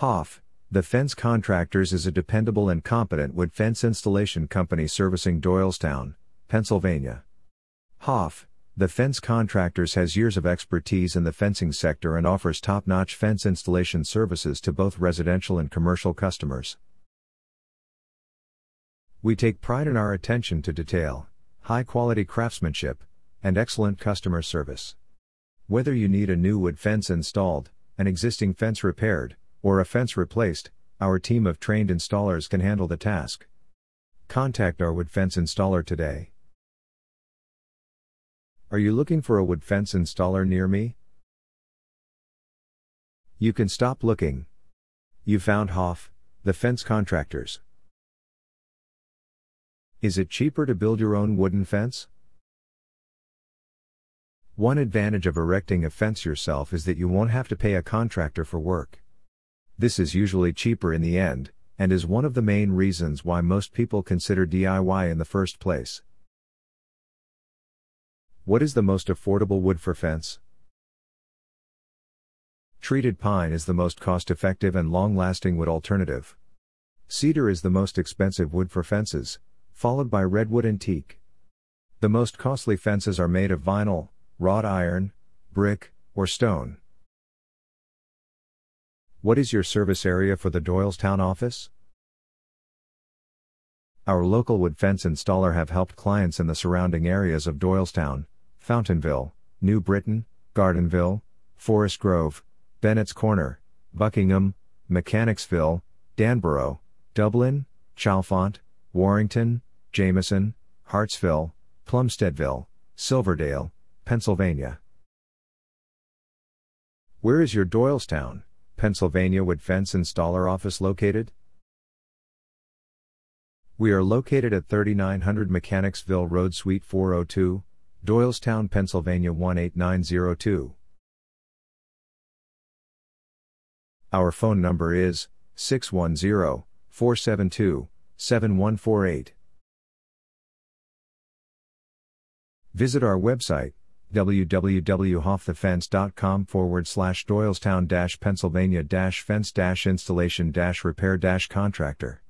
Hoff, the Fence Contractors is a dependable and competent wood fence installation company servicing Doylestown, Pennsylvania. Hoff, the Fence Contractors has years of expertise in the fencing sector and offers top notch fence installation services to both residential and commercial customers. We take pride in our attention to detail, high quality craftsmanship, and excellent customer service. Whether you need a new wood fence installed, an existing fence repaired, or a fence replaced, our team of trained installers can handle the task. Contact our wood fence installer today. Are you looking for a wood fence installer near me? You can stop looking. You found Hoff, the fence contractors. Is it cheaper to build your own wooden fence? One advantage of erecting a fence yourself is that you won't have to pay a contractor for work. This is usually cheaper in the end, and is one of the main reasons why most people consider DIY in the first place. What is the most affordable wood for fence? Treated pine is the most cost effective and long lasting wood alternative. Cedar is the most expensive wood for fences, followed by redwood and teak. The most costly fences are made of vinyl, wrought iron, brick, or stone. What is your service area for the Doylestown office? Our local wood fence installer have helped clients in the surrounding areas of Doylestown, Fountainville, New Britain, Gardenville, Forest Grove, Bennett's Corner, Buckingham, Mechanicsville, Danboro, Dublin, Chalfont, Warrington, Jamison, Hartsville, Plumsteadville, Silverdale, Pennsylvania. Where is your Doylestown, Pennsylvania wood fence installer office located? We are located at 3900 Mechanicsville Road Suite 402, Doylestown, Pennsylvania 18902. Our phone number is 610 472 7148. Visit our website www.hoffthefence.com forward slash Doylestown Pennsylvania fence installation repair contractor.